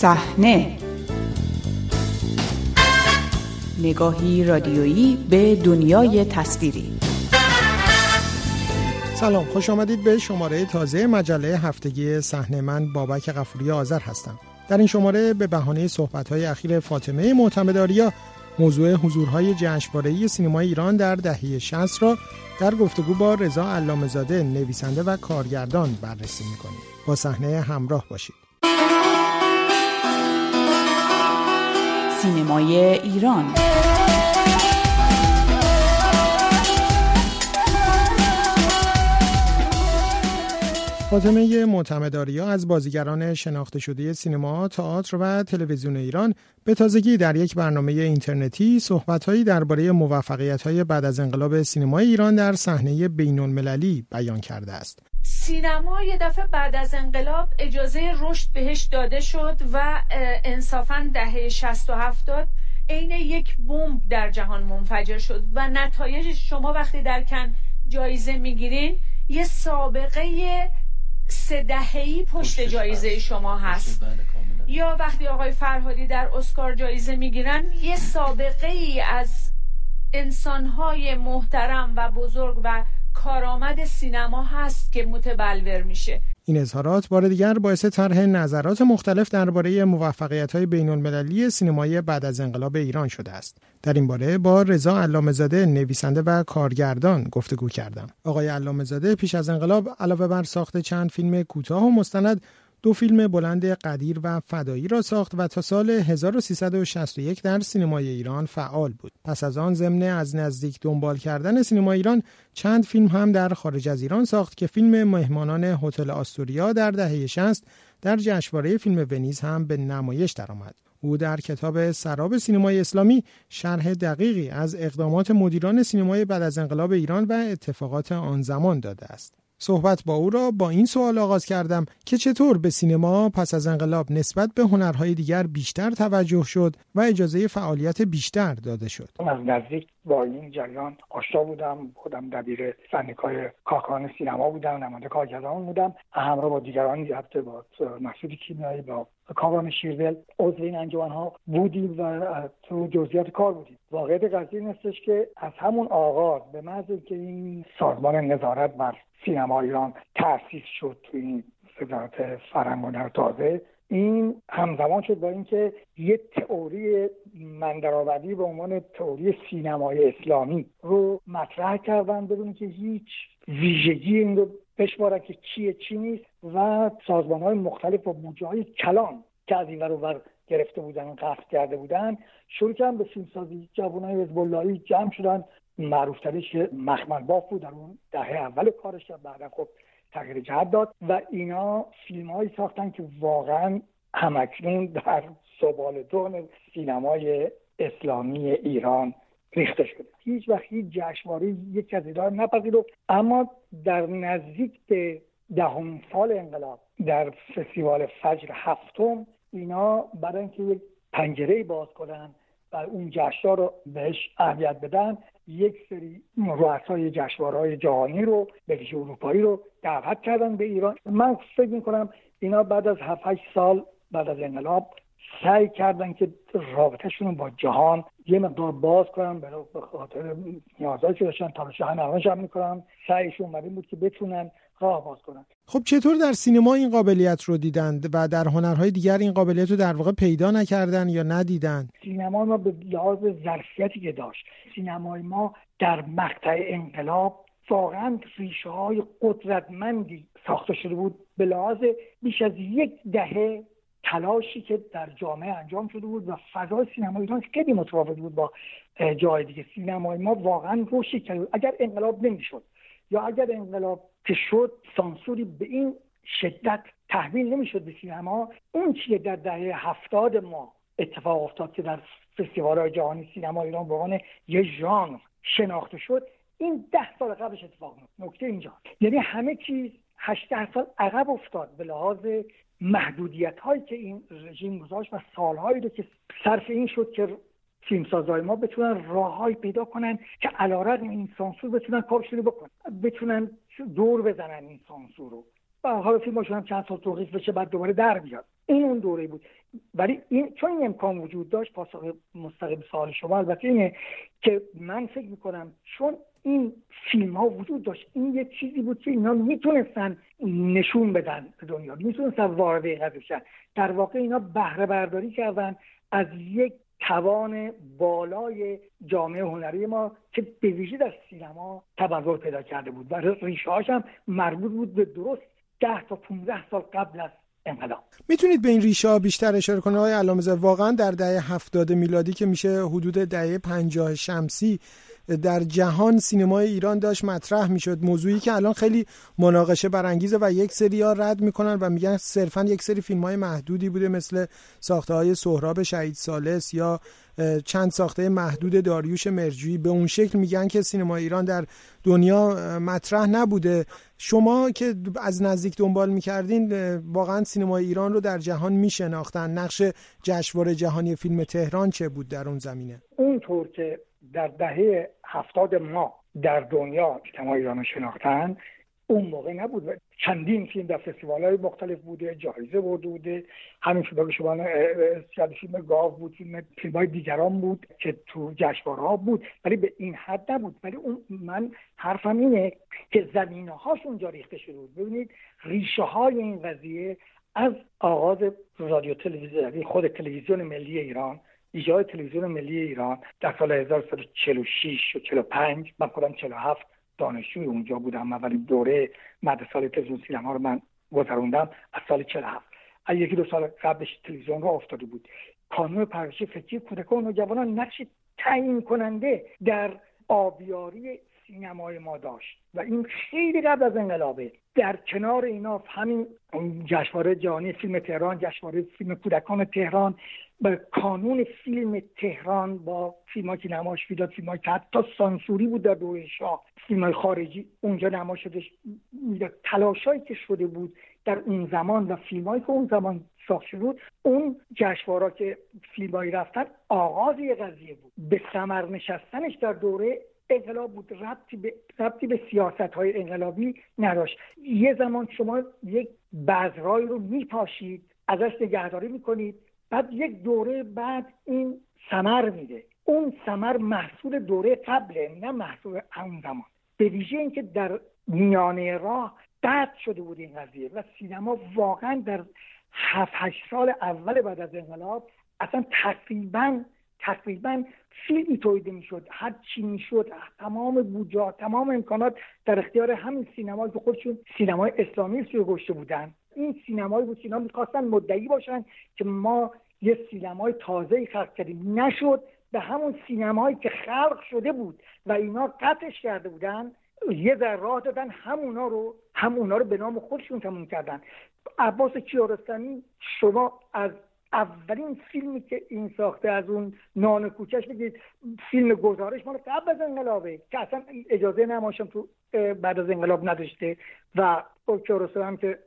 صحنه نگاهی رادیویی به دنیای تصویری سلام خوش آمدید به شماره تازه مجله هفتگی صحنه من بابک غفوری آذر هستم در این شماره به بهانه صحبت‌های اخیر فاطمه معتمداریا موضوع حضورهای جشنواره‌ای سینمای ایران در دهه 60 را در گفتگو با رضا علامه‌زاده نویسنده و کارگردان بررسی می‌کنیم. با صحنه همراه باشید. سینمای ایران فاطمه معتمداریا از بازیگران شناخته شده سینما، تئاتر و تلویزیون ایران به تازگی در یک برنامه اینترنتی صحبتهایی درباره موفقیت‌های بعد از انقلاب سینمای ایران در صحنه بین‌المللی بیان کرده است. سینما یه دفعه بعد از انقلاب اجازه رشد بهش داده شد و انصافا دهه 60 و 70 عین یک بمب در جهان منفجر شد و نتایج شما وقتی در کن جایزه می‌گیرین یه سابقه سه دهه‌ای پشت جایزه شما هست. بله، یا وقتی آقای فرهادی در اسکار جایزه می‌گیرن یه سابقه ای از انسانهای محترم و بزرگ و کارآمد سینما هست که متبلور میشه این اظهارات بار دیگر باعث طرح نظرات مختلف درباره موفقیت‌های بین‌المللی سینمای بعد از انقلاب ایران شده است. در این باره با رضا علامه‌زاده نویسنده و کارگردان گفتگو کردم. آقای علامه‌زاده پیش از انقلاب علاوه بر ساخت چند فیلم کوتاه و مستند دو فیلم بلند قدیر و فدایی را ساخت و تا سال 1361 در سینمای ایران فعال بود. پس از آن ضمن از نزدیک دنبال کردن سینما ایران چند فیلم هم در خارج از ایران ساخت که فیلم مهمانان هتل آستوریا در دهه 60 در جشنواره فیلم ونیز هم به نمایش درآمد. او در کتاب سراب سینمای اسلامی شرح دقیقی از اقدامات مدیران سینمای بعد از انقلاب ایران و اتفاقات آن زمان داده است. صحبت با او را با این سوال آغاز کردم که چطور به سینما پس از انقلاب نسبت به هنرهای دیگر بیشتر توجه شد و اجازه فعالیت بیشتر داده شد. از نزدیک با این جریان آشنا بودم. خودم دبیر سندیکای کارکنان سینما بودم نماینده کارگردان بودم. همراه با دیگران رفته با مسعود کیمیایی با کاوام شیرول عضو این انجمن ها بودیم و تو جزئیات کار بودیم. واقعیت قضیه نیستش که از همون آغاز به محض که این سازمان نظارت بر سینما ایران تأسیس شد تو این وزارت فرهنگ تازه این همزمان شد با اینکه یه تئوری مندرآوردی به عنوان تئوری سینمای اسلامی رو مطرح کردن بدون که هیچ ویژگی این رو بشمارن که چیه چی نیست و سازمان های مختلف و بودجه های کلان که از این ور گرفته بودن و قصد کرده بودن شروع کردن به فیلمسازی. جوانای حزب جمع شدن. معروفترش مخمل باف بود در اون دهه اول کارش بعدا خب تغییر جهت داد و اینا فیلم هایی ساختن که واقعا همکنون در سبال دون سینمای اسلامی ایران ریخته شده. هیچ وقت هیچ یک از ایران نپذیرفت. اما در نزدیک به دهم سال انقلاب در فستیوال فجر هفتم اینا برای اینکه یک پنجره باز کنن و اون جشنواره رو بهش اهمیت بدن یک سری رؤسای جشنواره‌های جهانی رو به اروپایی رو دعوت کردن به ایران. من فکر می‌کنم اینا بعد از 7 سال بعد از انقلاب سعی کردن که رابطهشون با جهان یه مقدار باز کنن به خاطر نیازهایی که داشتن تلاش همه هم می‌کنن سعیشون بر بود که بتونن راه باز کنن خب چطور در سینما این قابلیت رو دیدند و در هنرهای دیگر این قابلیت رو در واقع پیدا نکردن یا ندیدن سینما ما به لحاظ ظرفیتی که داشت. سینمای ما در مقطع انقلاب واقعا ریشه های قدرتمندی ساخته شده بود. به لحاظ بیش از یک دهه تلاشی که در جامعه انجام شده بود و فضای سینما ایران خیلی متفاوت بود با جای دیگه. سینمای ما واقعا روشی کرد اگر انقلاب نمی‌شد یا اگر انقلاب که شد سانسوری به این شدت تحمیل نمی‌شد به سینما. اون چیه در دهه هفتاد ما اتفاق افتاد که در فستیوال جهانی سینما ایران به عنوان یه ژانر شناخته شد. این ده سال قبلش اتفاق نکته اینجا. یعنی همه چیز هشته سال عقب افتاد به لحاظ محدودیت هایی که این رژیم گذاشت و سالهایی رو که صرف این شد که فیلمسازهای ما بتونن راههایی پیدا کنن که علارغم این سانسور بتونن کارشون بکنن. بتونن دور بزنن این سانسور رو. و حالا فیلمشون هم چند سال توقیف بشه بعد دوباره در بیاد این اون دوره بود. ولی این چون این امکان وجود داشت پاسخ مستقیم سوال شما البته اینه که من فکر می‌کنم چون این فیلم ها وجود داشت این یه چیزی بود که اینا می‌تونستن نشون بدن به دنیا. می‌تونستن وارد بشن در واقع اینا بهره برداری کردن از یک توان بالای جامعه هنری ما که به ویژه در سینما تبلور پیدا کرده بود و ریشه هم مربوط بود به درست ده تا 15 سال قبل از انقلاب. می‌تونید به این ریشه بیشتر اشاره کنید؟ آقای علامزاده واقعا در دهه هفتاد میلادی که میشه حدود دهه پنجاه شمسی در جهان سینمای ایران داشت مطرح می‌شد. موضوعی که الان خیلی مناقشه برانگیزه و یک سری ها رد می‌کنن و میگن صرفا یک سری فیلم های محدودی بوده مثل ساخته های سهراب شهید سالس یا چند ساخته محدود داریوش مرجویی. به اون شکل میگن که سینما ایران در دنیا مطرح نبوده. شما که از نزدیک دنبال می‌کردین واقعا سینما ایران رو در جهان میشناختن. نقش جشنواره جهانی فیلم تهران چه بود در اون زمینه؟ اونطور که در دهه هفتاد ما در دنیا سینما ایران رو شناختن اون موقع نبود چندین فیلم در فستیوال های مختلف بوده جایزه برده بوده. همین فیلم که شما فیلم گاو بود فیلم فیلم های دیگران بود که تو جشنواره بود ولی به این حد نبود. ولی اون من حرفم اینه که زمینه هاش اونجا ریخته شده بود. ببینید ریشه های این قضیه از آغاز رادیو تلویزیون خود تلویزیون ملی ایران ایجاد تلویزیون ملی ایران در سال 1346 و 45 من خودم 47 دانشجوی اونجا بودم اولین دوره مدرسه تلویزیون سینما رو من گذروندم از سال 47 از یکی دو سال قبلش تلویزیون رو افتاده بود. کانون پرورش فکری کودکان و جوانان نقش تعیین کننده در آبیاری سینمای ما داشت. و این خیلی قبل از انقلابه. در کنار اینا همین جشنواره جهانی فیلم تهران جشنواره فیلم کودکان تهران به کانون فیلم تهران با فیلم که نمایش می‌داد فیلم که حتی سانسوری بود در دوره شاه. فیلم خارجی اونجا نمایش شده تلاشایی که شده بود در اون زمان و فیلم که اون زمان ساخت شده بود اون جشنوارا که فیلم رفتن آغاز یه قضیه بود. به ثمر نشستنش در دوره انقلاب بود ربطی به, ربطی به سیاست های انقلابی نداشت. یه زمان شما یک بذرایی رو میپاشید ازش نگهداری می‌کنید بعد یک دوره بعد این سمر میده. اون سمر محصول دوره قبله نه محصول اون زمان. به ویژه اینکه در میانه راه قطع شده بود این قضیه و سینما واقعا در هفت هشت سال اول بعد از انقلاب اصلا تقریبا تقریبا فیلمی تولید می‌شد هر چی می‌شد تمام بودجه تمام امکانات در اختیار همین سینمایی که خودشون سینمای اسلامی رو گشته بودن. این سینمایی بود اینا می‌خواستن مدعی باشن که ما یه سینمای تازه خلق کردیم. نشد به همون سینمایی که خلق شده بود و اینا قطعش کرده بودن یه در راه دادن همونا رو همونا رو به نام خودشون تموم کردن. عباس کیارستمی شما از اولین فیلمی که این ساخته از اون نان کوچش بگید فیلم گزارش مال قبل از انقلابه که اصلا اجازه نماشم تو بعد از انقلاب نداشته و کیارستمی هم که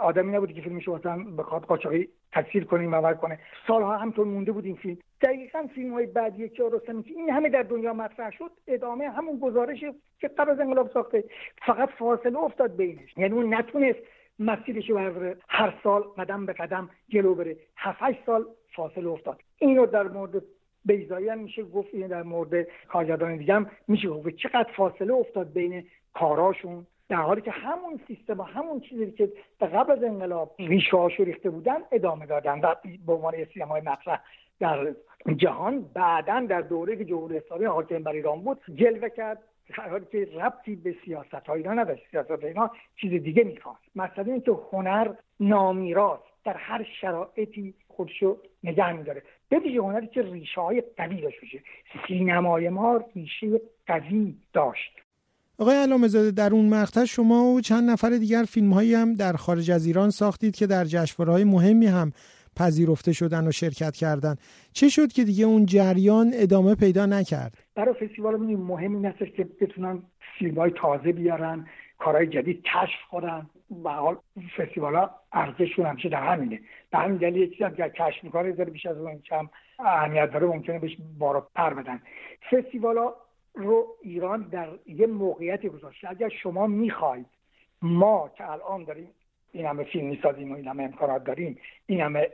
آدمی نبودی که فیلمش مثلا بخواد قاچاقی تکثیر کنه مور کنه. سالها همطور مونده بود این فیلم. دقیقا فیلم های بعدی که رستمی که این همه در دنیا مطرح شد ادامه همون گزارش که قبل از انقلاب ساخته. فقط فاصله افتاد بینش. یعنی اون نتونست مسیرش رو هر سال قدم به قدم جلو بره. هفت سال فاصله افتاد. اینو در مورد بیزایی هم میشه گفت در مورد کارگردان دیگه هم میشه گفت. چقدر فاصله افتاد بین کاراشون؟ در حالی که همون سیستم و همون چیزی که قبل از انقلاب ریشه ریخته بودن ادامه دادن و به عنوان های مطرح در جهان بعدا در دوره که جمهوری اسلامی حاکم بر ایران بود جلوه کرد. در حالی که ربطی به سیاست ها اینا نداشت سیاست چیز دیگه می‌خواست مثلا اینکه هنر نامیراست در هر شرایطی خودشو نگه میداره. ویژه هنری که ریشه های قوی داشت سینمای ما ریشه قوی داشت. آقای علامه زاده در اون مقطع شما و چند نفر دیگر فیلم هایی هم در خارج از ایران ساختید که در جشنواره های مهمی هم پذیرفته شدن و شرکت کردن. چه شد که دیگه اون جریان ادامه پیدا نکرد؟ برای فستیوال مهم این است که بتونن فیلم های تازه بیارن کارهای جدید کشف کنن. و حال فستیوال ها ارزششون همیشه در همینه. به همین دلیل چیزی که کشف می‌کنه داره بیش از اون کم اهمیت داره ممکنه بهش بارا پر بدن. فستیوال رو ایران در یه موقعیتی گذاشته. اگر شما می‌خواید ما که الان داریم این همه فیلم می‌سازیم و این همه امکانات داریم این همه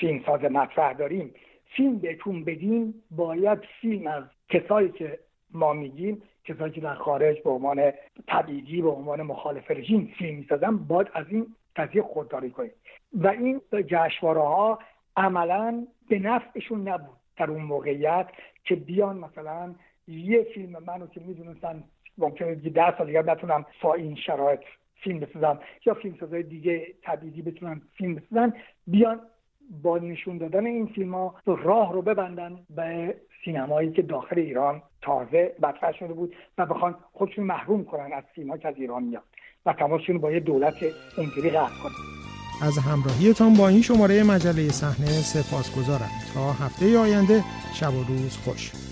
فیلم ساز مطرح داریم فیلم بهتون بدیم باید فیلم از کسایی که ما میگیم کسایی که در خارج به عنوان طبیعی به عنوان مخالف رژیم فیلم می‌سازن باید از این قضیه خودداری کنیم. و این جشنواره ها عملا به نفعشون نبود در اون موقعیت که بیان مثلا یه فیلم منو که می‌دونستن ممکنه ده سال دیگه نتونم با این شرایط فیلم بسازم یا فیلم سازای دیگه طبیعی بتونن فیلم بسازن بیان با نشون دادن این فیلم ها راه رو ببندن به سینمایی که داخل ایران تازه مطرح شده بود و بخوان خودشون محروم کنن از سینما که از ایران میاد و تماسشون با یه دولت اونجوری قطع کنن. از همراهیتان با این شماره مجله صحنه سپاسگزارم. تا هفته آینده شب و روز خوش.